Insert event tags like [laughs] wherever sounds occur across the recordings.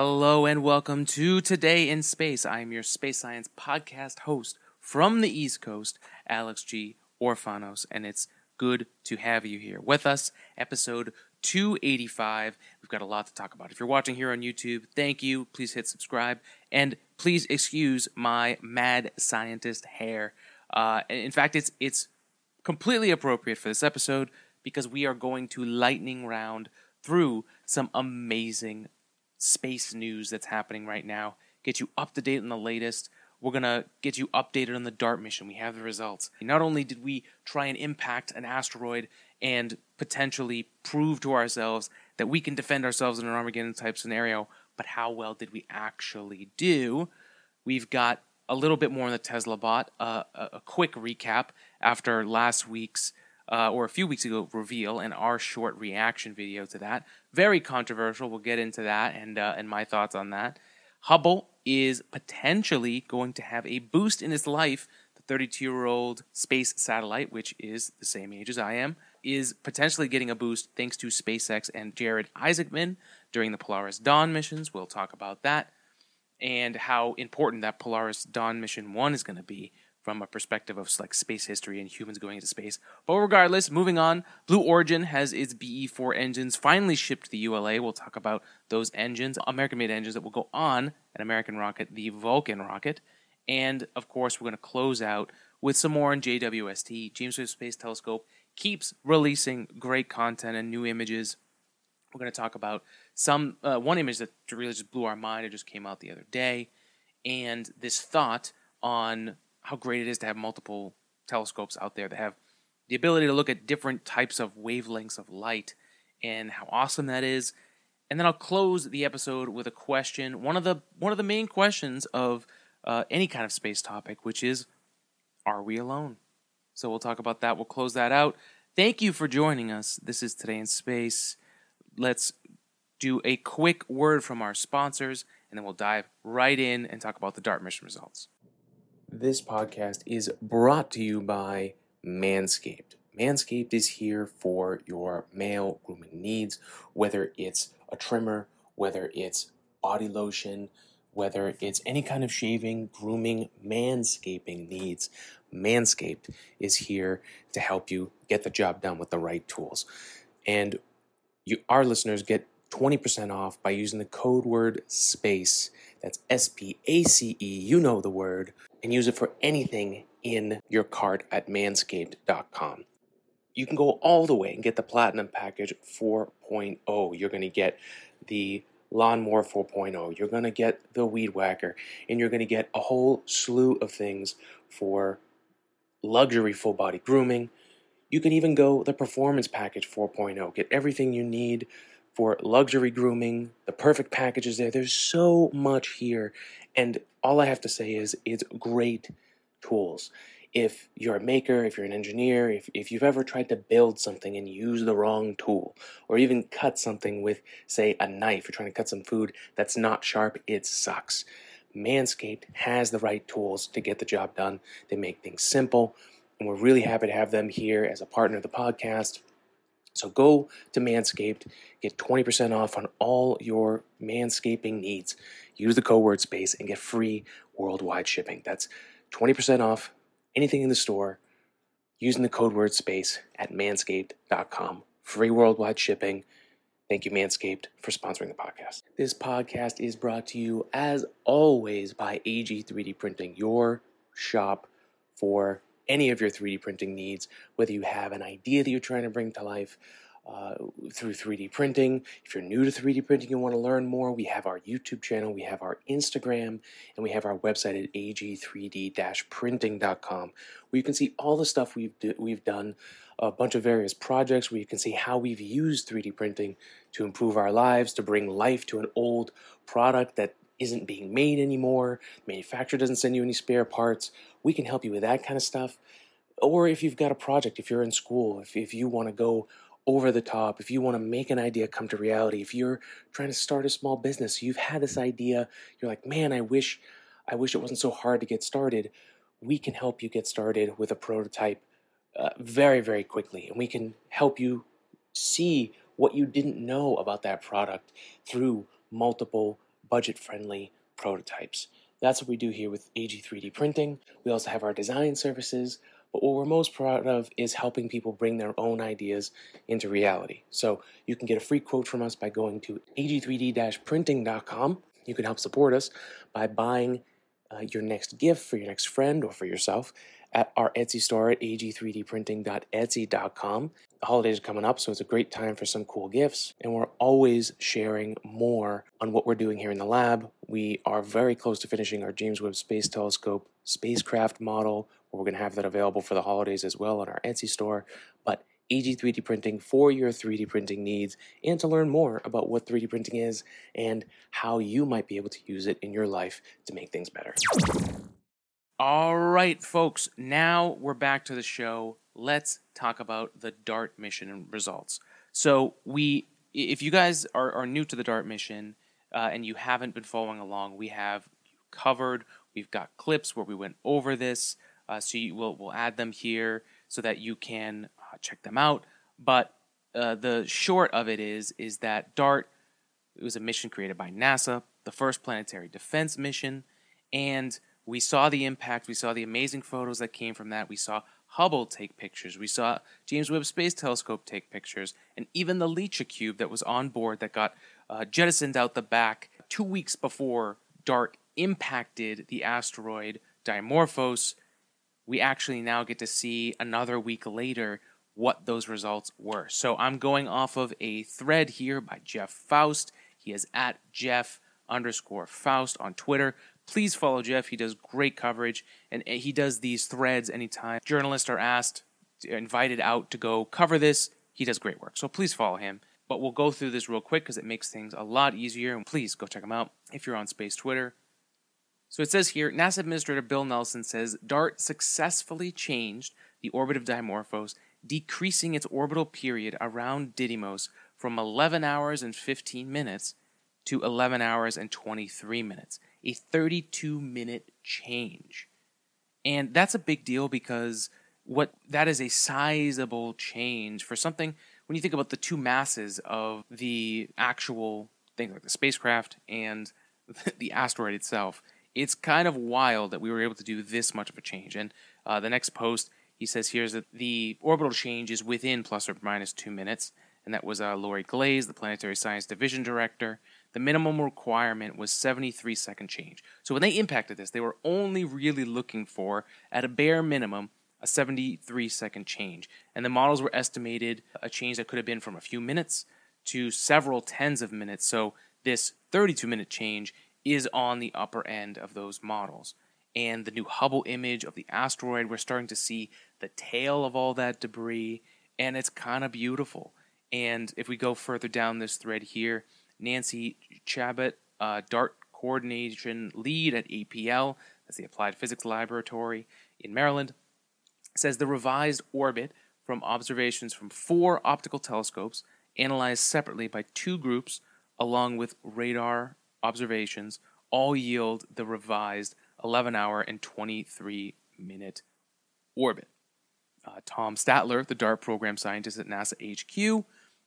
Hello and welcome to Today in Space. I am your space science podcast host from the East Coast, Alex G. Orfanos, and it's good to have you here with us. Episode 285. We've got a lot to talk about. If you're watching here on YouTube, thank you. Please hit subscribe and please excuse my mad scientist hair. Uh, in fact, it's it's completely appropriate for this episode because we are going to lightning round through some amazing space news that's happening right now, get you up to date on the latest. We're going to get you updated on the DART mission. We have the results. Not only did we try and impact an asteroid and potentially prove to ourselves that we can defend ourselves in an Armageddon type scenario, but how well did we actually do? We've got a little bit more on the Tesla bot, uh, a, a quick recap after last week's uh, or a few weeks ago reveal and our short reaction video to that. Very controversial. We'll get into that and uh, and my thoughts on that. Hubble is potentially going to have a boost in its life. The 32 year old space satellite, which is the same age as I am, is potentially getting a boost thanks to SpaceX and Jared Isaacman during the Polaris Dawn missions. We'll talk about that and how important that Polaris Dawn mission 1 is going to be from a perspective of like space history and humans going into space. But regardless, moving on, Blue Origin has its BE4 engines finally shipped to the ULA. We'll talk about those engines, American-made engines that will go on an American rocket, the Vulcan rocket. And of course, we're going to close out with some more on JWST. James Webb Space Telescope keeps releasing great content and new images. We're going to talk about some uh, one image that really just blew our mind. It just came out the other day, and this thought on how great it is to have multiple telescopes out there that have the ability to look at different types of wavelengths of light and how awesome that is. And then I'll close the episode with a question, one of the one of the main questions of uh, any kind of space topic, which is, are we alone? So we'll talk about that. We'll close that out. Thank you for joining us. This is Today in Space. Let's do a quick word from our sponsors, and then we'll dive right in and talk about the DART mission results. This podcast is brought to you by Manscaped. Manscaped is here for your male grooming needs, whether it's a trimmer, whether it's body lotion, whether it's any kind of shaving, grooming, manscaping needs. Manscaped is here to help you get the job done with the right tools. And you, our listeners get 20% off by using the code word SPACE. That's S P A C E, you know the word, and use it for anything in your cart at manscaped.com. You can go all the way and get the Platinum Package 4.0. You're going to get the Lawnmower 4.0. You're going to get the Weed Whacker, and you're going to get a whole slew of things for luxury full body grooming. You can even go the Performance Package 4.0. Get everything you need for luxury grooming, the perfect package is there. There's so much here. And all I have to say is it's great tools. If you're a maker, if you're an engineer, if, if you've ever tried to build something and use the wrong tool, or even cut something with, say, a knife, you're trying to cut some food that's not sharp, it sucks. Manscaped has the right tools to get the job done. They make things simple, and we're really happy to have them here as a partner of the podcast. So go to Manscaped, get 20% off on all your manscaping needs. Use the code word space and get free worldwide shipping. That's 20% off anything in the store using the code word space at manscaped.com. Free worldwide shipping. Thank you, Manscaped, for sponsoring the podcast. This podcast is brought to you, as always, by AG 3D Printing, your shop for any of your 3D printing needs, whether you have an idea that you're trying to bring to life uh, through 3D printing. If you're new to 3D printing and want to learn more, we have our YouTube channel, we have our Instagram, and we have our website at ag3d-printing.com, where you can see all the stuff we've do, we've done, a bunch of various projects where you can see how we've used 3D printing to improve our lives, to bring life to an old product that isn't being made anymore, the manufacturer doesn't send you any spare parts. We can help you with that kind of stuff. Or if you've got a project, if you're in school, if, if you want to go over the top, if you want to make an idea come to reality, if you're trying to start a small business, you've had this idea, you're like, man, I wish I wish it wasn't so hard to get started. We can help you get started with a prototype uh, very, very quickly. And we can help you see what you didn't know about that product through multiple budget friendly prototypes. That's what we do here with AG3D printing. We also have our design services, but what we're most proud of is helping people bring their own ideas into reality. So you can get a free quote from us by going to ag3d-printing.com. You can help support us by buying uh, your next gift for your next friend or for yourself at our Etsy store at ag3dprinting.etsy.com. The holidays are coming up, so it's a great time for some cool gifts. And we're always sharing more on what we're doing here in the lab. We are very close to finishing our James Webb Space Telescope spacecraft model. We're going to have that available for the holidays as well on our Etsy store. But AG3D printing for your 3D printing needs and to learn more about what 3D printing is and how you might be able to use it in your life to make things better. All right, folks, now we're back to the show. Let's talk about the DART mission results. So, we, if you guys are, are new to the DART mission uh, and you haven't been following along, we have covered. We've got clips where we went over this, uh, so you, we'll we'll add them here so that you can uh, check them out. But uh, the short of it is is that DART it was a mission created by NASA, the first planetary defense mission, and we saw the impact. We saw the amazing photos that came from that. We saw Hubble take pictures. We saw James Webb Space Telescope take pictures. And even the LICIA that was on board that got uh, jettisoned out the back two weeks before DART impacted the asteroid Dimorphos. We actually now get to see another week later what those results were. So I'm going off of a thread here by Jeff Foust. He is at Jeff underscore Foust on Twitter. Please follow Jeff. He does great coverage, and eh, he does these threads anytime journalists are asked, invited out to go cover this. He does great work. So please follow him. But we'll go through this real quick because it makes things a lot easier. And please go check him out if you're on Space Twitter. So it says here NASA Administrator Bill Nelson says DART successfully changed the orbit of Dimorphos, decreasing its orbital period around Didymos from 11 hours and 15 minutes to 11 hours and 23 minutes a 32 minute change. And that's a big deal because what that is a sizable change for something when you think about the two masses of the actual thing like the spacecraft and [laughs] the asteroid itself it's kind of wild that we were able to do this much of a change. And uh, the next post he says here is that the orbital change is within plus or minus two minutes. And that was uh, Lori Glaze, the Planetary Science Division Director, the minimum requirement was 73 second change. So when they impacted this, they were only really looking for, at a bare minimum, a 73 second change. And the models were estimated a change that could have been from a few minutes to several tens of minutes. So this 32 minute change is on the upper end of those models. And the new Hubble image of the asteroid, we're starting to see the tail of all that debris, and it's kind of beautiful. And if we go further down this thread here, Nancy Chabot, uh, DART coordination lead at APL, that's the Applied Physics Laboratory in Maryland, says the revised orbit from observations from four optical telescopes analyzed separately by two groups along with radar observations all yield the revised 11 hour and 23 minute orbit. Uh, Tom Statler, the DART program scientist at NASA HQ,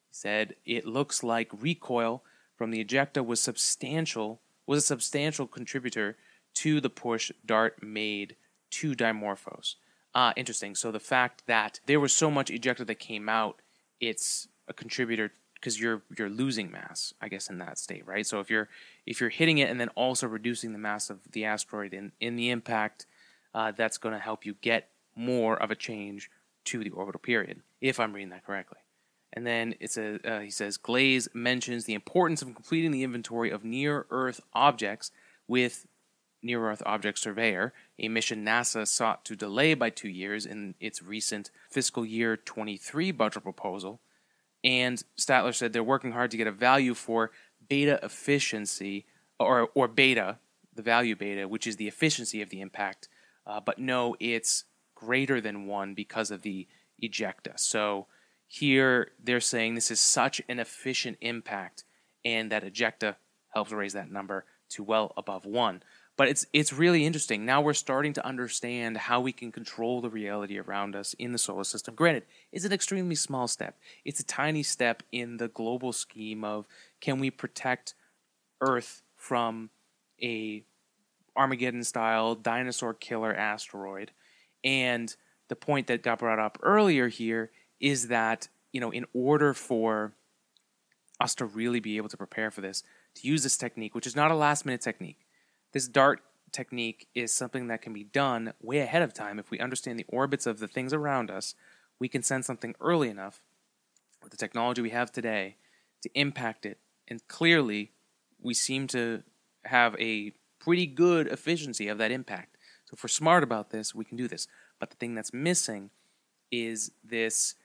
said it looks like recoil from the ejecta was substantial was a substantial contributor to the push Dart made to Dimorphos. Ah, interesting. So the fact that there was so much ejecta that came out, it's a contributor because you're you're losing mass, I guess, in that state, right? So if you're if you're hitting it and then also reducing the mass of the asteroid in in the impact, uh, that's going to help you get more of a change to the orbital period, if I'm reading that correctly. And then it's a uh, he says Glaze mentions the importance of completing the inventory of near Earth objects with Near Earth Object Surveyor, a mission NASA sought to delay by two years in its recent fiscal year 23 budget proposal. And Statler said they're working hard to get a value for beta efficiency, or, or beta, the value beta, which is the efficiency of the impact. Uh, but no, it's greater than one because of the ejecta. So here, they're saying this is such an efficient impact, and that ejecta helps raise that number to well above one. But it's it's really interesting. Now we're starting to understand how we can control the reality around us in the solar system. Granted, it's an extremely small step. It's a tiny step in the global scheme of can we protect Earth from a Armageddon style dinosaur killer asteroid. And the point that got brought up earlier here is that, you know, in order for us to really be able to prepare for this, to use this technique, which is not a last minute technique, this DART technique is something that can be done way ahead of time. If we understand the orbits of the things around us, we can send something early enough with the technology we have today to impact it. And clearly, we seem to have a pretty good efficiency of that impact. So if we're smart about this, we can do this. But the thing that's missing is this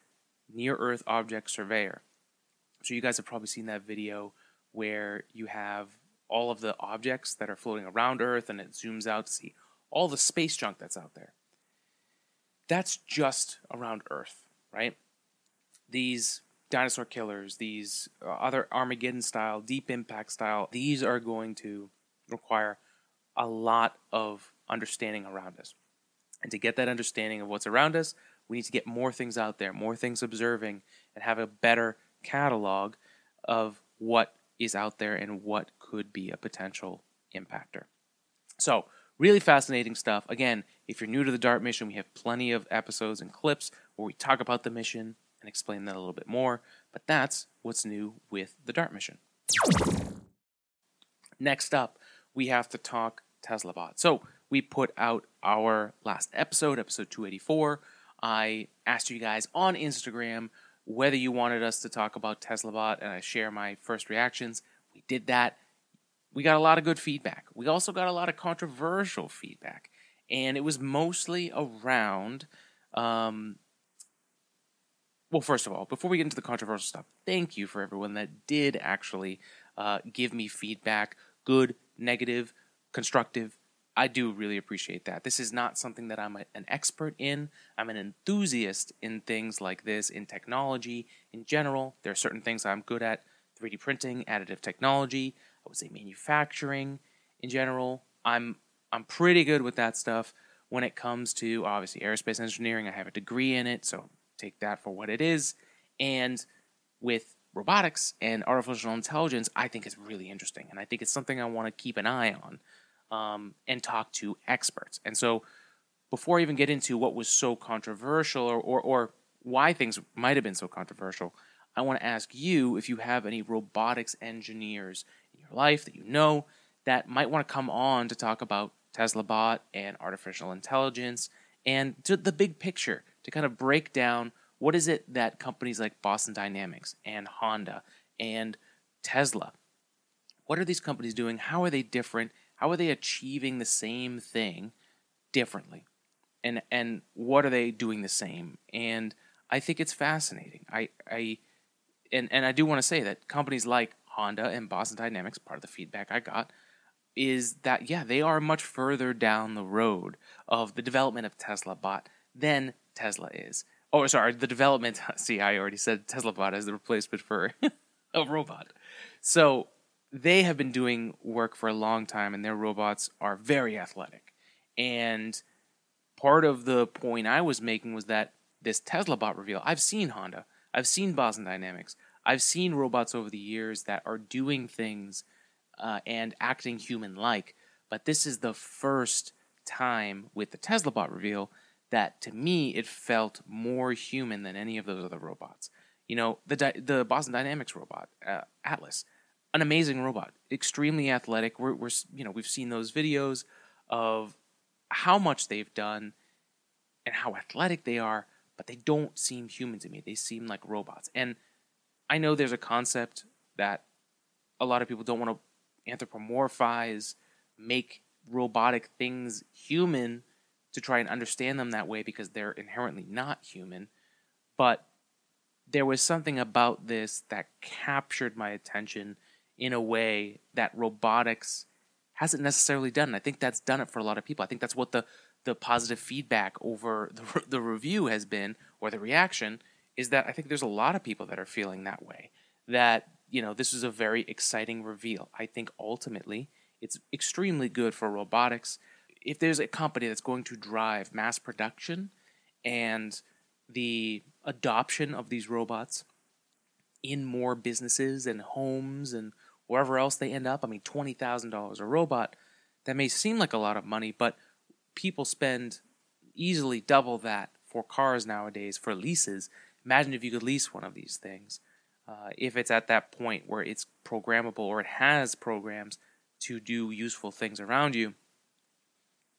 near Earth object surveyor. So you guys have probably seen that video where you have all of the objects that are floating around Earth and it zooms out to see all the space junk that's out there. That's just around Earth, right? These dinosaur killers, these uh, other Armageddon style, deep impact style, these are going to require a lot of understanding around us. And to get that understanding of what's around us, we need to get more things out there, more things observing, and have a better catalog of what is out there and what could be a potential impactor. So, really fascinating stuff. Again, if you're new to the DART mission, we have plenty of episodes and clips where we talk about the mission and explain that a little bit more. But that's what's new with the DART mission. Next up, we have to talk Tesla bot. So, we put out our last episode, episode 284. I asked you guys on Instagram whether you wanted us to talk about Tesla bot and I share my first reactions. We did that. We got a lot of good feedback. We also got a lot of controversial feedback. And it was mostly around um, well, first of all, before we get into the controversial stuff, thank you for everyone that did actually uh, give me feedback good, negative, constructive. I do really appreciate that. This is not something that I'm a, an expert in. I'm an enthusiast in things like this, in technology in general. There are certain things I'm good at 3D printing, additive technology, I would say manufacturing in general. I'm I'm pretty good with that stuff when it comes to obviously aerospace engineering. I have a degree in it, so take that for what it is. And with robotics and artificial intelligence, I think it's really interesting. And I think it's something I want to keep an eye on um, and talk to experts. And so, before I even get into what was so controversial or, or, or why things might have been so controversial, I want to ask you if you have any robotics engineers in your life that you know that might want to come on to talk about Tesla bot and artificial intelligence and to the big picture to kind of break down what is it that companies like Boston Dynamics and Honda and Tesla, what are these companies doing? How are they different? How are they achieving the same thing differently? And and what are they doing the same? And I think it's fascinating. I I and, and I do want to say that companies like Honda and Boston Dynamics, part of the feedback I got, is that yeah, they are much further down the road of the development of Tesla bot than Tesla is. Oh, sorry, the development. [laughs] See, I already said Tesla bot as the replacement for [laughs] a robot. So they have been doing work for a long time, and their robots are very athletic. And part of the point I was making was that this Tesla bot reveal. I've seen Honda. I've seen Boston Dynamics. I've seen robots over the years that are doing things uh, and acting human like. But this is the first time with the Tesla bot reveal that to me it felt more human than any of those other robots. You know, the the Boston Dynamics robot, uh, Atlas, an amazing robot, extremely athletic. We're, we're you know we've seen those videos of how much they've done and how athletic they are, but they don't seem human to me. They seem like robots. And I know there's a concept that a lot of people don't want to anthropomorphize, make robotic things human to try and understand them that way because they're inherently not human. But there was something about this that captured my attention in a way that robotics hasn't necessarily done. I think that's done it for a lot of people. I think that's what the the positive feedback over the [laughs] the review has been or the reaction is that I think there's a lot of people that are feeling that way. That you know this is a very exciting reveal. I think ultimately it's extremely good for robotics if there's a company that's going to drive mass production and the adoption of these robots in more businesses and homes and wherever else they end up. I mean, twenty thousand dollars a robot. That may seem like a lot of money, but people spend easily double that for cars nowadays for leases. Imagine if you could lease one of these things. Uh, if it's at that point where it's programmable or it has programs to do useful things around you,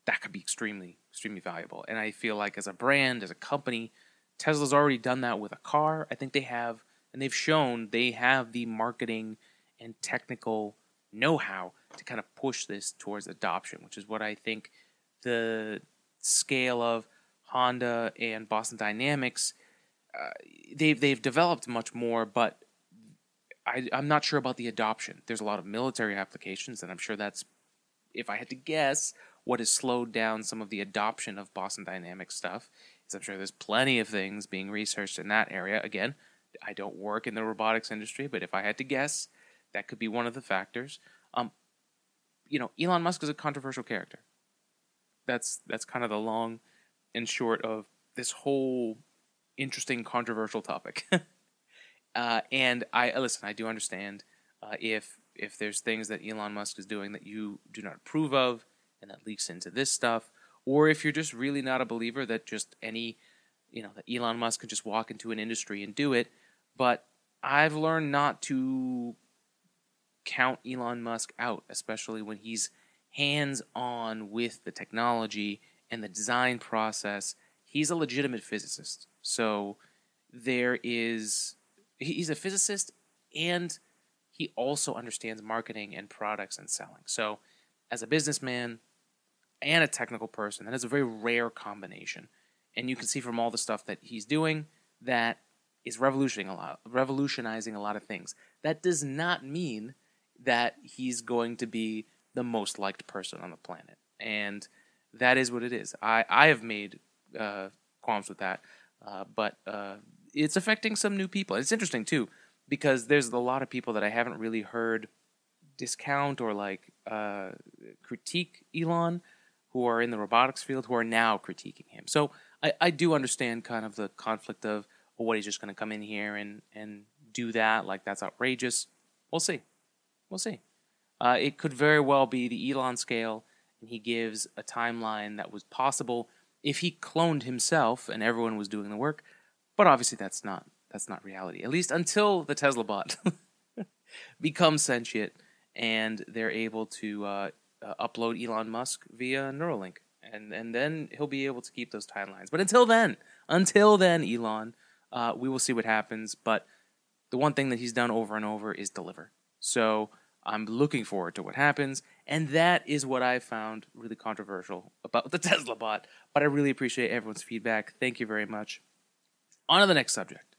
that could be extremely, extremely valuable. And I feel like as a brand, as a company, Tesla's already done that with a car. I think they have, and they've shown they have the marketing and technical know how to kind of push this towards adoption, which is what I think the scale of Honda and Boston Dynamics. Uh, they've they've developed much more, but I, I'm not sure about the adoption. There's a lot of military applications, and I'm sure that's, if I had to guess, what has slowed down some of the adoption of Boston Dynamics stuff. Is I'm sure there's plenty of things being researched in that area. Again, I don't work in the robotics industry, but if I had to guess, that could be one of the factors. Um, you know, Elon Musk is a controversial character. That's that's kind of the long and short of this whole interesting controversial topic. [laughs] uh, and I uh, listen. I do understand uh, if if there's things that Elon Musk is doing that you do not approve of, and that leaks into this stuff, or if you're just really not a believer that just any, you know, that Elon Musk can just walk into an industry and do it. But I've learned not to count Elon Musk out, especially when he's hands on with the technology and the design process. He's a legitimate physicist. So there is, he's a physicist and he also understands marketing and products and selling. So as a businessman and a technical person, that is a very rare combination. And you can see from all the stuff that he's doing that is revolutionizing a lot, revolutionizing a lot of things. That does not mean that he's going to be the most liked person on the planet. And that is what it is. I, I have made uh, qualms with that, uh, but uh, it's affecting some new people. It's interesting too because there's a lot of people that I haven't really heard discount or like uh, critique Elon who are in the robotics field who are now critiquing him. So I, I do understand kind of the conflict of well, what he's just going to come in here and and do that like that's outrageous. We'll see. We'll see. Uh, it could very well be the Elon scale, and he gives a timeline that was possible if he cloned himself and everyone was doing the work. But obviously, that's not that's not reality. At least until the Tesla bot [laughs] becomes sentient and they're able to uh, uh, upload Elon Musk via Neuralink, and and then he'll be able to keep those timelines. But until then, until then, Elon, uh, we will see what happens. But the one thing that he's done over and over is deliver. So I'm looking forward to what happens. And that is what I found really controversial about the [laughs] Tesla bot. But I really appreciate everyone's feedback. Thank you very much. On to the next subject.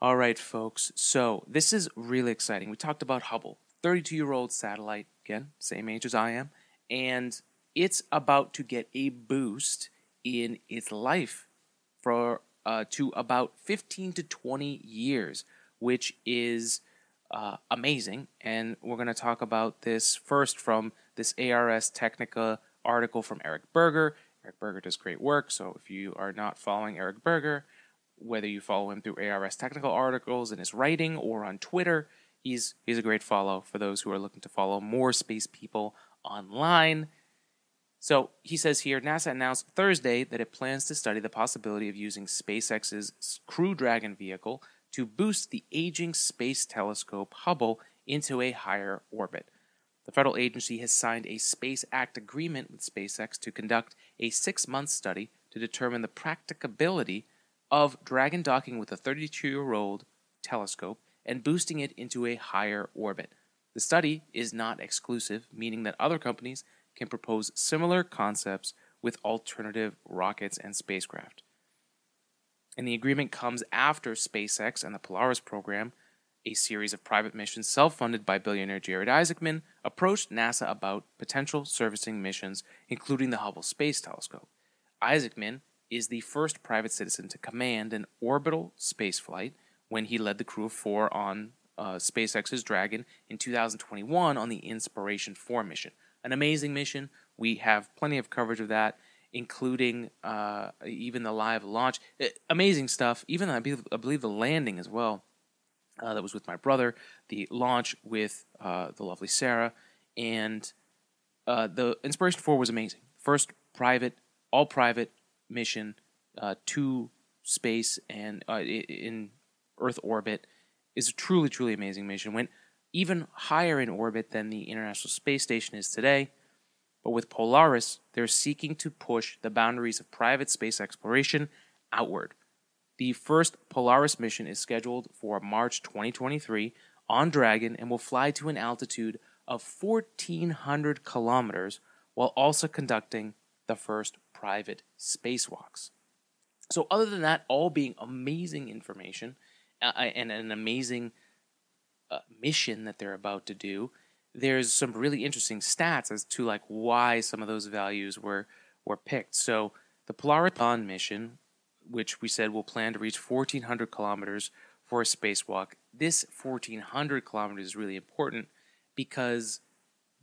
All right, folks. So this is really exciting. We talked about Hubble, 32 year old satellite, again, same age as I am. And it's about to get a boost in its life for uh, to about 15 to 20 years, which is uh, amazing. And we're going to talk about this first from this ARS Technica article from Eric Berger. Eric Berger does great work, so if you are not following Eric Berger, whether you follow him through ARS technical articles in his writing or on Twitter, he's he's a great follow for those who are looking to follow more space people online. So he says here NASA announced Thursday that it plans to study the possibility of using SpaceX's Crew Dragon vehicle to boost the aging space telescope Hubble into a higher orbit. The federal agency has signed a Space Act agreement with SpaceX to conduct a six month study to determine the practicability of Dragon docking with a 32 year old telescope and boosting it into a higher orbit. The study is not exclusive, meaning that other companies can propose similar concepts with alternative rockets and spacecraft and the agreement comes after SpaceX and the Polaris program, a series of private missions self funded by billionaire Jared Isaacman, approached NASA about potential servicing missions, including the Hubble Space Telescope. Isaacman is the first private citizen to command an orbital spaceflight when he led the crew of four on uh, SpaceX's Dragon in 2021 on the Inspiration 4 mission. An amazing mission. We have plenty of coverage of that including uh, even the live launch. It, amazing stuff. Even I believe, I believe the landing as well. uh, that was with my brother, the launch with uh, the lovely Sarah, and uh, the Inspiration 4 was amazing. First private, all private mission uh, to space and uh, in Earth orbit is a truly, truly amazing mission. Went even higher in orbit than the International Space Station is today. But with Polaris, they're seeking to push the boundaries of private space exploration outward. The first Polaris mission is scheduled for March 2023 on Dragon and will fly to an altitude of 1,400 kilometers while also conducting the first private spacewalks. So, other than that, all being amazing information uh, and an amazing uh, mission that they're about to do, there's some really interesting stats as to like why some of those values were were picked. So, the Polaris Dawn mission, which we said will plan to reach 1,400 kilometers for a spacewalk, this 1,400 kilometers is really important because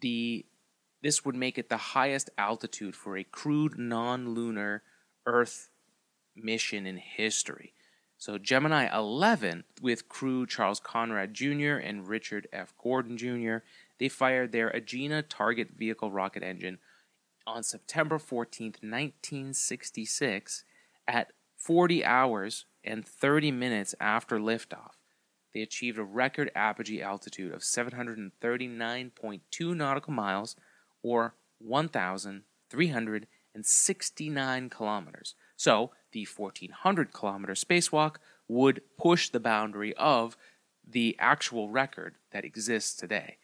the this would make it the highest altitude for a crewed non-lunar Earth mission in history. So Gemini 11 with crew Charles Conrad Jr. and Richard F. Gordon Jr. They fired their Agena target vehicle rocket engine on September 14th, 1966 at 40 hours and 30 minutes after liftoff. They achieved a record apogee altitude of 739.2 nautical miles or 1,369 kilometers. So, the 1400 kilometer spacewalk would push the boundary of the actual record that exists today.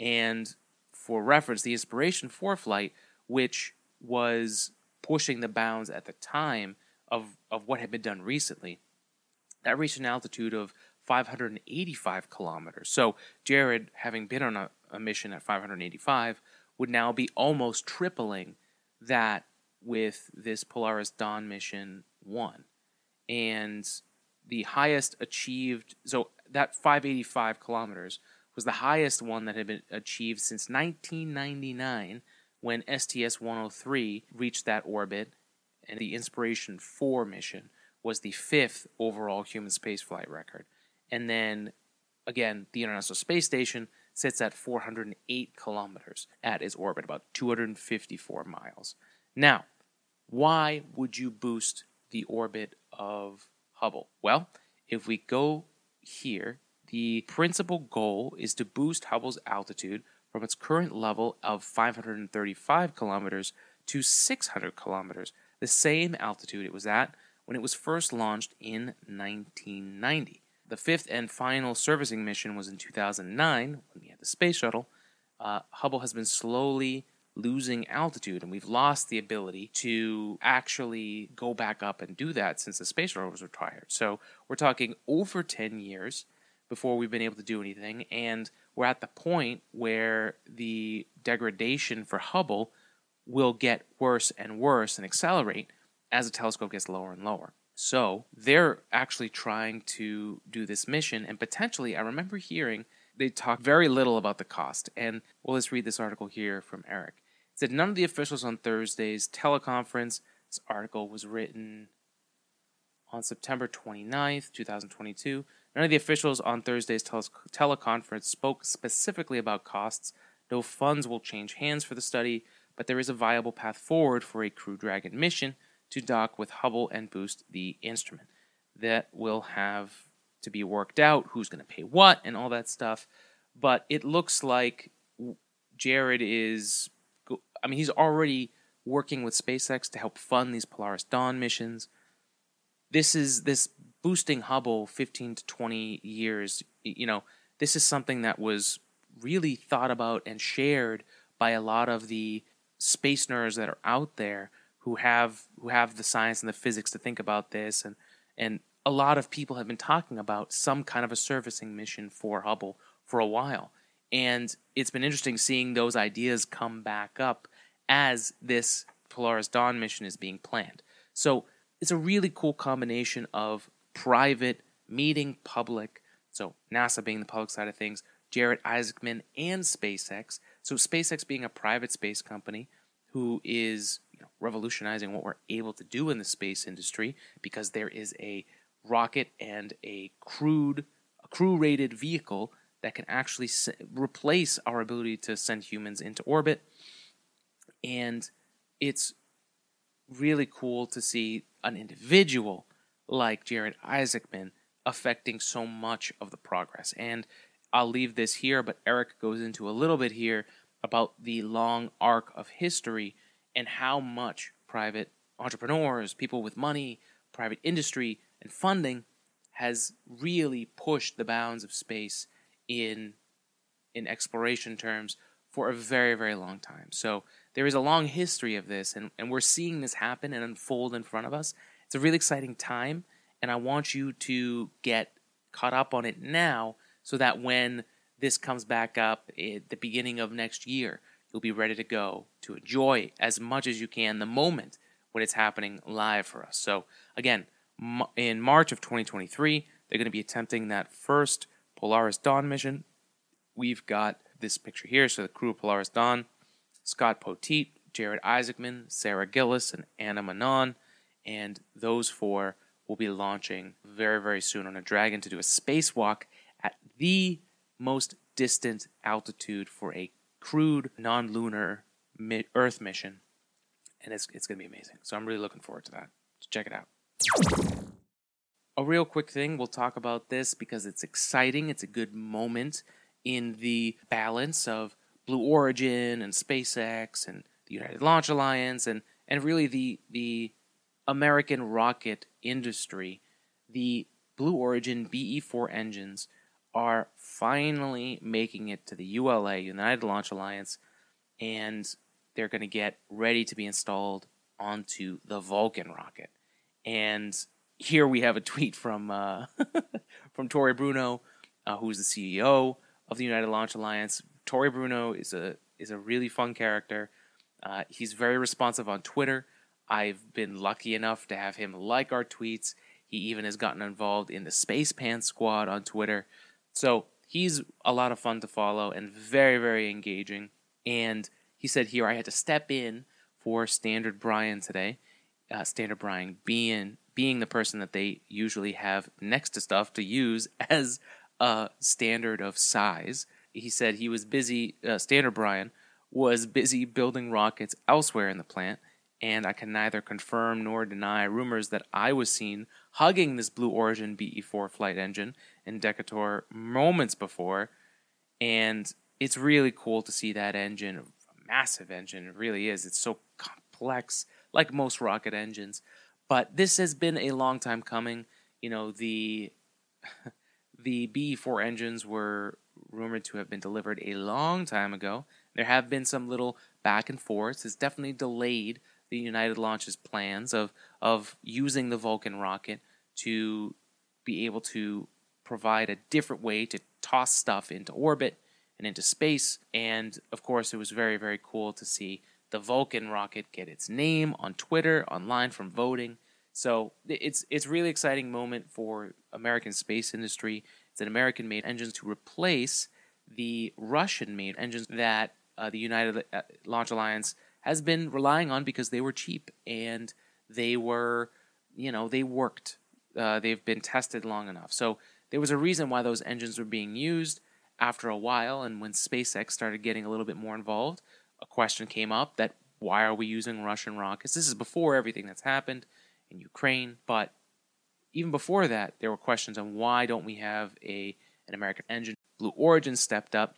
And for reference, the Inspiration 4 flight, which was pushing the bounds at the time of, of what had been done recently, that reached an altitude of 585 kilometers. So Jared, having been on a, a mission at 585, would now be almost tripling that with this Polaris Dawn mission 1. And the highest achieved, so that 585 kilometers was the highest one that had been achieved since 1999 when STS 103 reached that orbit, and the Inspiration 4 mission was the fifth overall human spaceflight record. And then again, the International Space Station sits at 408 kilometers at its orbit, about 254 miles. Now, why would you boost the orbit of Hubble? Well, if we go here, the principal goal is to boost Hubble's altitude from its current level of 535 kilometers to 600 kilometers, the same altitude it was at when it was first launched in 1990. The fifth and final servicing mission was in 2009 when we had the space shuttle. Uh, Hubble has been slowly losing altitude, and we've lost the ability to actually go back up and do that since the space shuttle was retired. So we're talking over 10 years before we've been able to do anything, and we're at the point where the degradation for Hubble will get worse and worse and accelerate as the telescope gets lower and lower. So they're actually trying to do this mission, and potentially, I remember hearing they talk very little about the cost. And well, let's read this article here from Eric. It said none of the officials on Thursday's teleconference. This article was written on September 29th, 2022. None of the officials on Thursday's tele- teleconference spoke specifically about costs. No funds will change hands for the study, but there is a viable path forward for a Crew Dragon mission to dock with Hubble and boost the instrument. That will have to be worked out who's going to pay what and all that stuff. But it looks like Jared is, I mean, he's already working with SpaceX to help fund these Polaris Dawn missions. This is this boosting Hubble 15 to 20 years, you know, this is something that was really thought about and shared by a lot of the space nerds that are out there who have who have the science and the physics to think about this and and a lot of people have been talking about some kind of a servicing mission for Hubble for a while. And it's been interesting seeing those ideas come back up as this Polaris Dawn mission is being planned. So it's a really cool combination of private meeting public, so NASA being the public side of things, Jared Isaacman and SpaceX. So SpaceX being a private space company who is you know, revolutionizing what we're able to do in the space industry because there is a rocket and a crewed, a crew rated vehicle that can actually s- replace our ability to send humans into orbit. And it's really cool to see an individual like Jared Isaacman affecting so much of the progress. And I'll leave this here, but Eric goes into a little bit here about the long arc of history and how much private entrepreneurs, people with money, private industry, and funding has really pushed the bounds of space in in exploration terms for a very very long time. So there is a long history of this and, and we're seeing this happen and unfold in front of us. It's a really exciting time and I want you to get caught up on it now so that when this comes back up at the beginning of next year, you'll be ready to go to enjoy as much as you can the moment when it's happening live for us. So, again, in March of 2023, they're going to be attempting that first Polaris Dawn mission. We've got this picture here. So, the crew of Polaris Dawn Scott Poteet, Jared Isaacman, Sarah Gillis, and Anna Menon. And those four will be launching very, very soon on a Dragon to do a spacewalk at the most distant altitude for a crewed non lunar Earth mission. And it's, it's going to be amazing. So I'm really looking forward to that. So check it out. A real quick thing, we'll talk about this because it's exciting. It's a good moment in the balance of Blue Origin and SpaceX and the United Launch Alliance and, and really the, the American rocket industry. The Blue Origin BE 4 engines are finally making it to the ULA, United Launch Alliance, and they're going to get ready to be installed onto the Vulcan rocket. And here we have a tweet from uh, [laughs] from Tory Bruno, uh, who's the CEO of the United Launch Alliance. Tory Bruno is a is a really fun character. Uh, he's very responsive on Twitter. I've been lucky enough to have him like our tweets. He even has gotten involved in the Space Pants Squad on Twitter. So he's a lot of fun to follow and very, very engaging. And he said here, I had to step in for Standard Brian today. Uh, Standard Brian being being the person that they usually have next to stuff to use [laughs] as a standard of size. He said he was busy. Uh, Standard Brian was busy building rockets elsewhere in the plant, and I can neither confirm nor deny rumors that I was seen hugging this Blue Origin BE4 flight engine in Decatur moments before, and it's really cool to see that engine, a massive engine. It really is. It's so complex, like most rocket engines. But this has been a long time coming. You know, the [laughs] the BE4 engines were rumored to have been delivered a long time ago. There have been some little back and forths. It's definitely delayed the United Launch's plans of of using the Vulcan rocket to be able to provide a different way to toss stuff into orbit and into space. And of course, it was very, very cool to see the Vulcan rocket get its name on Twitter, online from voting. So it's it's really exciting moment for American space industry. It's an American made engines to replace the Russian made engines that uh, the United uh, Launch Alliance has been relying on because they were cheap and they were, you know, they worked. Uh, they've been tested long enough. So there was a reason why those engines were being used after a while. And when SpaceX started getting a little bit more involved, a question came up that why are we using Russian rockets? This is before everything that's happened in Ukraine, but even before that, there were questions on why don't we have a an American engine. Blue Origin stepped up,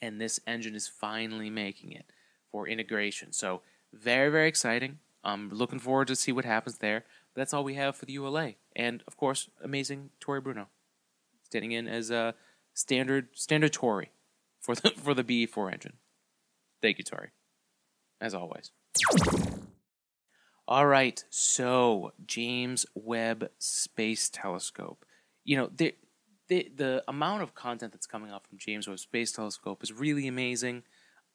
and this engine is finally making it for integration. So very very exciting. I'm looking forward to see what happens there. But that's all we have for the ULA, and of course, amazing Tory Bruno standing in as a standard standard Tory for the for the BE4 engine. Thank you, Tory, As always. All right, so James Webb Space Telescope. You know, the, the the amount of content that's coming out from James Webb Space Telescope is really amazing.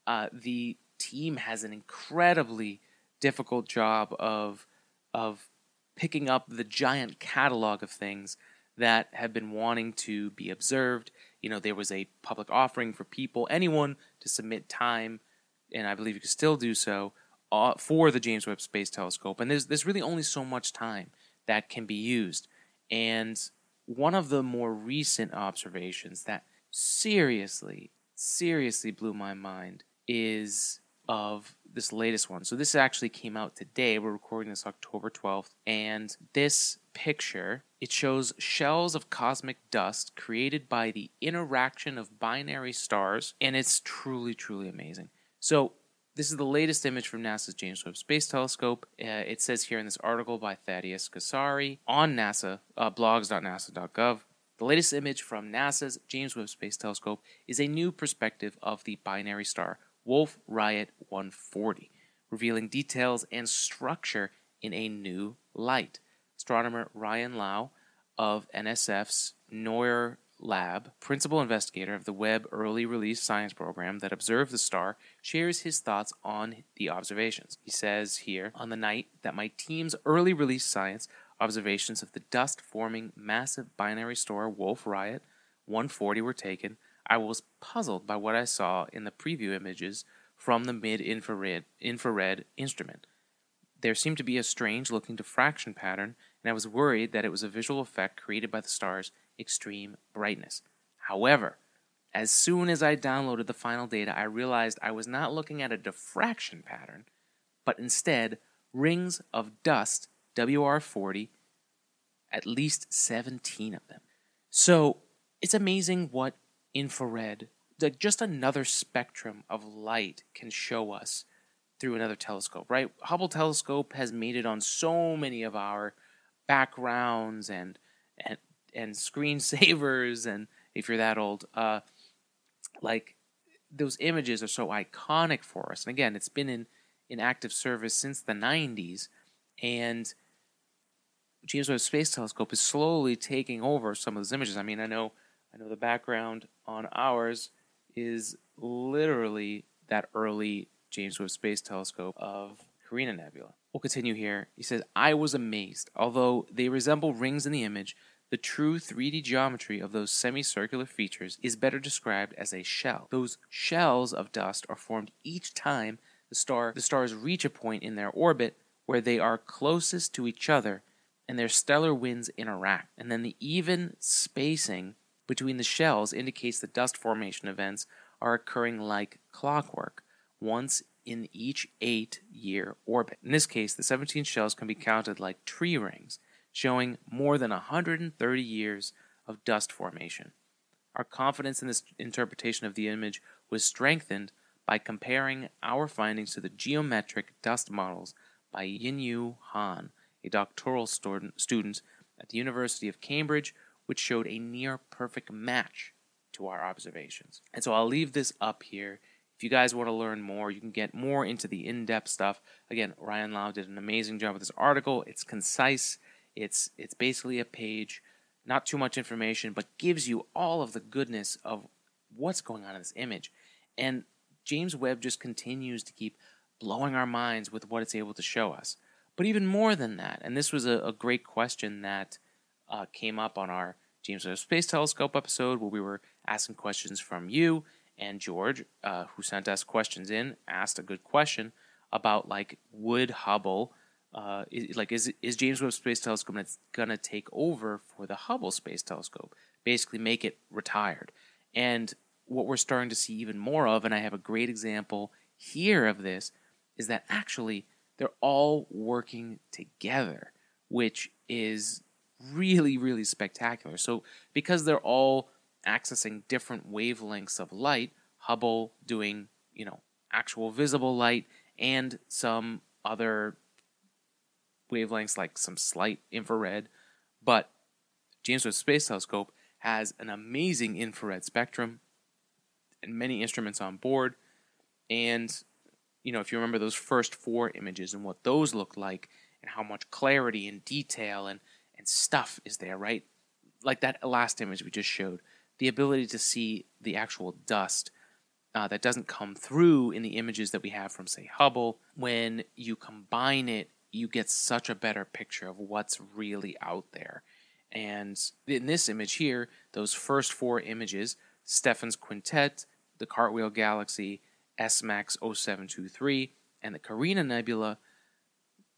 Uh, the team has an incredibly difficult job of of picking up the giant catalog of things that have been wanting to be observed. You know, there was a public offering for people, anyone, to submit time, and I believe you can still do so uh, for the James Webb Space Telescope. And there's there's really only so much time that can be used, and one of the more recent observations that seriously, seriously blew my mind is of this latest one. So this actually came out today. We're recording this October 12th, and this picture it shows shells of cosmic dust created by the interaction of binary stars, and it's truly, truly amazing. So this is the latest image from NASA's James Webb Space Telescope. Uh, it says here in this article by Thaddeus Cesari on NASA uh, blogs.nasa.gov. The latest image from NASA's James Webb Space Telescope is a new perspective of the binary star Wolf Rayet 140, revealing details and structure in a new light. Astronomer Ryan Lau of NSF's Noir Lab, principal investigator of the Webb Early Release Science Program that observed the star, shares his thoughts on the observations. He says here, on the night that my team's early release science observations of the dust forming massive binary star Wolf Rayet 140 were taken, I was puzzled by what I saw in the preview images from the mid infrared infrared instrument. There seemed to be a strange looking diffraction pattern, and I was worried that it was a visual effect created by the star's extreme brightness. However, as soon as I downloaded the final data, I realized I was not looking at a diffraction pattern, but instead rings of dust, WR40, at least 17 of them. So it's amazing what infrared, like just another spectrum of light, can show us through another telescope, right? Hubble telescope has made it on so many of our backgrounds and and and screensavers and if you're that old, uh, like those images are so iconic for us. And again, it's been in in active service since the 90s, and James Webb Space Telescope is slowly taking over some of those images. I mean, I know I know the background on ours is literally that early James Webb Space Telescope of Carina Nebula. We'll continue here. He says, I was amazed. Although they resemble rings in the image, the true 3D geometry of those semicircular features is better described as a shell. Those shells of dust are formed each time the star the stars reach a point in their orbit where they are closest to each other and their stellar winds interact. And then the even spacing between the shells indicates that dust formation events are occurring like clockwork, once in each eight year orbit. In this case, the 17 shells can be counted like tree rings, showing more than 130 years of dust formation. Our confidence in this interpretation of the image was strengthened by comparing our findings to the geometric dust models by Yinuo Han, a doctoral student at the University of Cambridge which showed a near perfect match to our observations. And so I'll leave this up here. If you guys want to learn more, you can get more into the in depth stuff. Again, Ryan Lau did an amazing job with this article. It's concise, it's, it's basically a page, not too much information, but gives you all of the goodness of what's going on in this image. And James Webb just continues to keep blowing our minds with what it's able to show us. But even more than that, and this was a, a great question that uh, came up on our James Webb Space Telescope episode where we were asking questions from you and George, uh, who sent us questions in, asked a good question about like would Hubble, uh, is, like is is James Webb Space Telescope gonna, gonna take over for the Hubble Space Telescope, basically make it retired, and what we're starting to see even more of, and I have a great example here of this, is that actually they're all working together, which is really, really spectacular. So, because they're all accessing different wavelengths of light, Hubble doing, you know, actual visible light and some other wavelengths like some slight infrared, but James Webb Space Telescope has an amazing infrared spectrum and many instruments on board. And, you know, if you remember those first four images and what those looked like and how much clarity and detail and and stuff is there, right? Like that last image we just showed, the ability to see the actual dust uh, that doesn't come through in the images that we have from, say, Hubble. When you combine it, you get such a better picture of what's really out there. And in this image here, those first four images Stephan's Quintet, the Cartwheel Galaxy, SMACS 0723, and the Carina Nebula,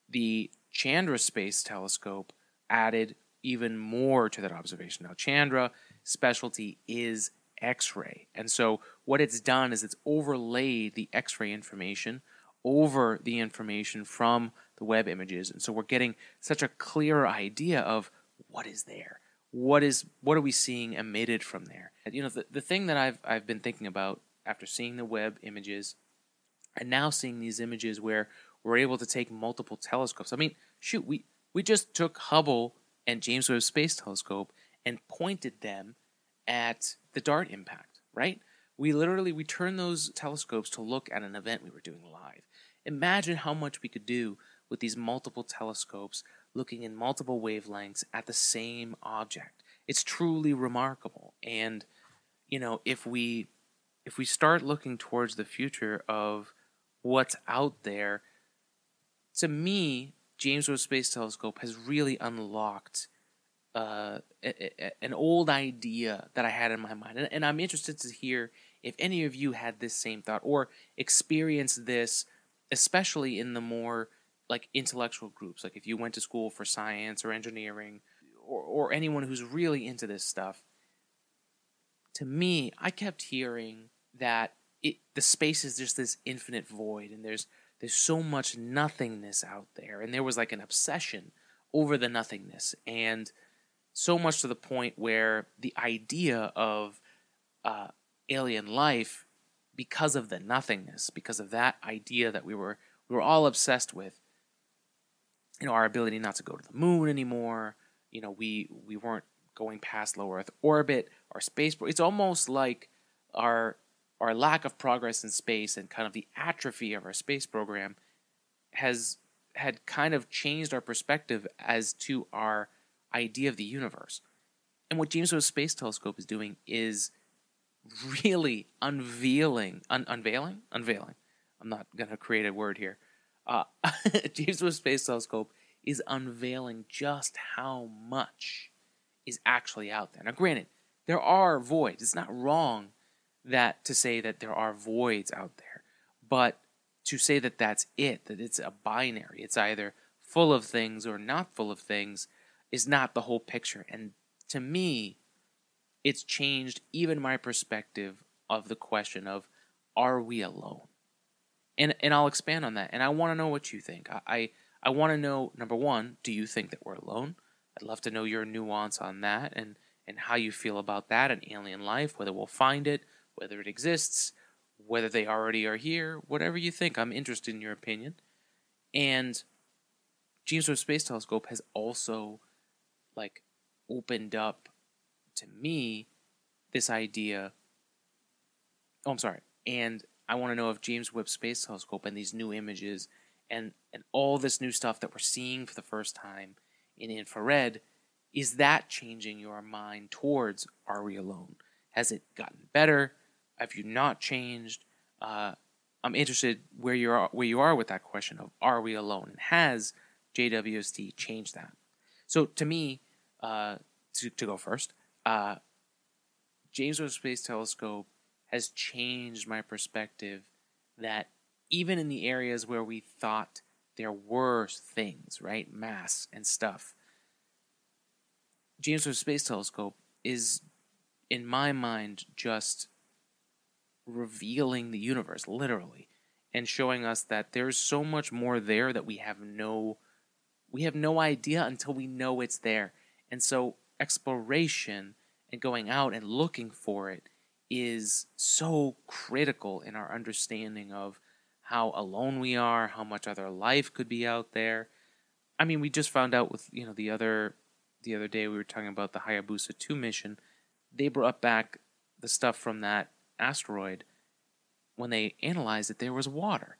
the Chandra Space Telescope added even more to that observation. Now, Chandra specialty is X ray. And so, what it's done is it's overlaid the X ray information over the information from the Webb images. And so, we're getting such a clear idea of what is there. What is what are we seeing emitted from there? You know, the, the thing that I've I've been thinking about after seeing the Webb images and now seeing these images where we're able to take multiple telescopes. I mean, shoot, we we just took Hubble and James Webb Space Telescope and pointed them at the DART impact, right? We literally we turned those telescopes to look at an event we were doing live. Imagine how much we could do with these multiple telescopes looking in multiple wavelengths at the same object. It's truly remarkable. And you know, if we if we start looking towards the future of what's out there, to me, James Webb Space Telescope has really unlocked uh, a, a, an old idea that I had in my mind. And, and, I'm interested to hear if any of you had this same thought or experienced this, especially in the more like intellectual groups. Like if you went to school for science or engineering or, or anyone who's really into this stuff. To me, I kept hearing that it, the space is just this infinite void and there's there's so much nothingness out there and there was like an obsession over the nothingness and so much to the point where the idea of uh, alien life because of the nothingness because of that idea that we were we were all obsessed with you know our ability not to go to the moon anymore you know we we weren't going past low earth orbit our space it's almost like our our lack of progress in space and kind of the atrophy of our space program has had kind of changed our perspective as to our idea of the universe. And what James Webb Space Telescope is doing is really unveiling, un- unveiling, unveiling. I'm not going to create a word here. Uh, [laughs] James Webb Space Telescope is unveiling just how much is actually out there. Now, granted, there are voids. It's not wrong that to say that there are voids out there, but to say that that's it, that it's a binary, it's either full of things or not full of things, is not the whole picture. And to me, it's changed even my perspective of the question of are we alone? And and I'll expand on that. And I want to know what you think. I I, I want to know number one, do you think that we're alone? I'd love to know your nuance on that and and how you feel about that and alien life, whether we'll find it, whether it exists, whether they already are here, whatever you think. I'm interested in your opinion. And James Webb Space Telescope has also like opened up to me this idea. Oh, I'm sorry. And I want to know if James Webb Space Telescope and these new images and and all this new stuff that we're seeing for the first time in infrared is that changing your mind towards are we alone? Has it gotten better? Have you not changed? Uh, I'm interested where you are where you are with that question of are we alone and has JWST changed that? So to me, uh, to, to go first, uh, James Webb Space Telescope has changed my perspective that even in the areas where we thought there were things, right, mass and stuff, James Webb Space Telescope is, in my mind, just revealing the universe, literally, and showing us that there's so much more there that we have no we have no idea until we know it's there. And so exploration and going out and looking for it is so critical in our understanding of how alone we are, how much other life could be out there. I mean, we just found out with, you know, the other the other day we were talking about the Hayabusa 2 mission. They brought back the stuff from that asteroid, when they analyzed it, there was water.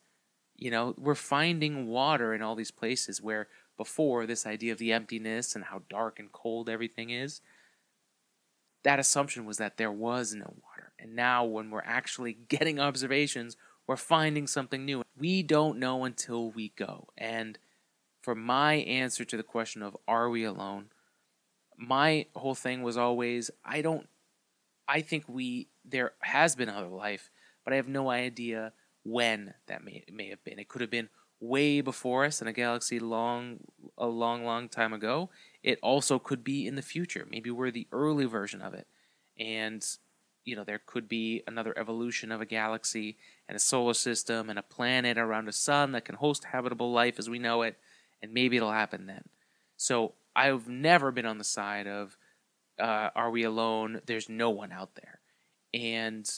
You know, we're finding water in all these places where before this idea of the emptiness and how dark and cold everything is, that assumption was that there was no water. And now, when we're actually [laughs] getting observations, we're finding something new. We don't know until we go. And for my answer to the question of are we alone, my whole thing was always I don't I think we there has been other life, but I have no idea when that may may have been. It could have been way before us in a galaxy long a long long time ago. it also could be in the future. Maybe we're the early version of it. And, you know, there could be another evolution of a galaxy and a solar system and a planet around a sun that can host habitable life as we know it. And maybe it'll happen then. So I've never been on the side of, uh, are we alone? There's no one out there. And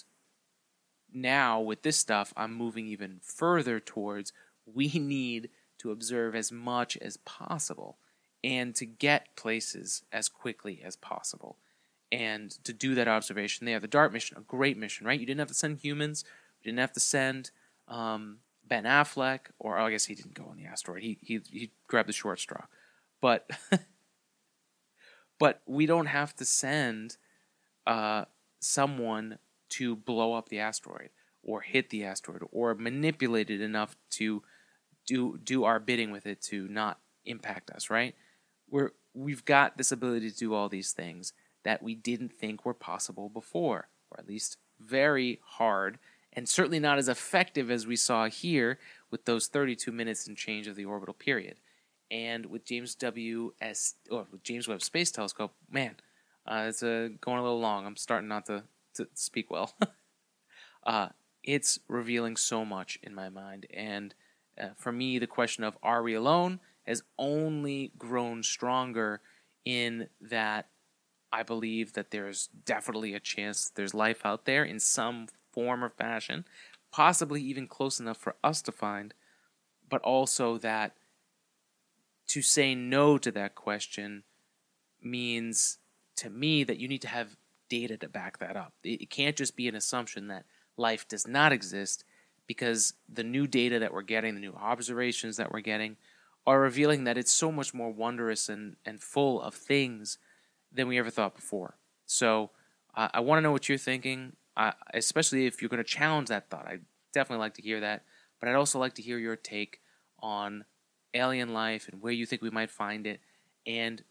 now with this stuff, I'm moving even further towards we [laughs] need to observe as much as possible and to get places as quickly as possible. And to do that observation there, the DART mission, a great mission, right? You didn't have to send humans, you didn't have to send um, Ben Affleck, or oh, I guess he didn't go on the asteroid. He he he grabbed the short straw, but [laughs] but we don't have to send uh, someone to blow up the asteroid or hit the asteroid or manipulate it enough to do do our bidding with it to not impact us, right? We're we've got this ability to do all these things that we didn't think were possible before, or at least very hard and certainly not as effective as we saw here with those 32 minutes and change of the orbital period. And with James W. S. or with James Webb Space Telescope, man, uh, it's uh, going a little long. I'm starting not to, to speak well. [laughs] uh, it's revealing so much in my mind. And uh, for me, the question of are we alone has only grown stronger in that I believe that there's definitely a chance there's life out there in some form or fashion, possibly even close enough for us to find, but also that to say no to that question means to me that you need to have data to back that up. It can't just be an assumption that life does not exist because the new data that we're getting, the new observations that we're getting, are revealing that it's so much more wondrous and, and full of things than we ever thought before. So uh, I want to know what you're thinking, uh, especially if you're going to challenge that thought. I'd definitely like to hear that. But I'd also like to hear your take on alien life and where you think we might find it. And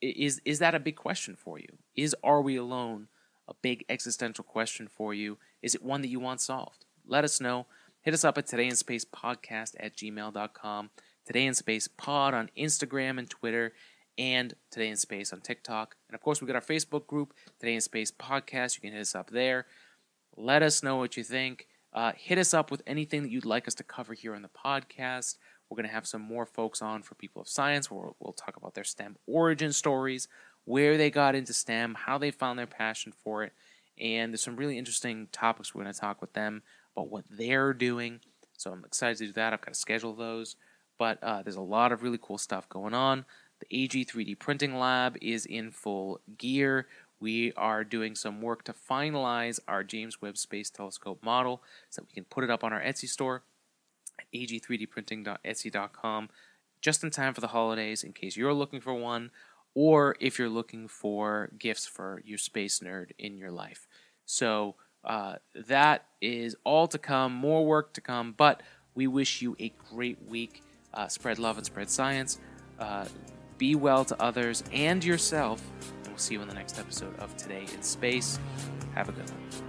is is that a big question for you? Is are we alone a big existential question for you? Is it one that you want solved? Let us know. Hit us up at Today in Space Podcast at gmail.com. Today in Space Pod on Instagram and Twitter, and Today in Space on TikTok. And of course, we've got our Facebook group, Today in Space Podcast. You can hit us up there. Let us know what you think. Uh, hit us up with anything that you'd like us to cover here on the podcast. We're going to have some more folks on for people of science where we'll, talk about their STEM origin stories, where they got into STEM, how they found their passion for it. And there's some really interesting topics we're going to talk with them about what they're doing. So I'm excited to do that. I've got to schedule those. But uh, there's a lot of really cool stuff going on. The AG 3D printing lab is in full gear. We are doing some work to finalize our James Webb Space Telescope model so that we can put it up on our Etsy store ag3dprinting.etsy.com just in time for the holidays in case you're looking for one or if you're looking for gifts for your space nerd in your life. So uh, that is all to come, more work to come, but we wish you a great week. Uh, spread love and spread science. Uh, be well to others and yourself. And we'll see you in the next episode of Today in Space. Have a good one.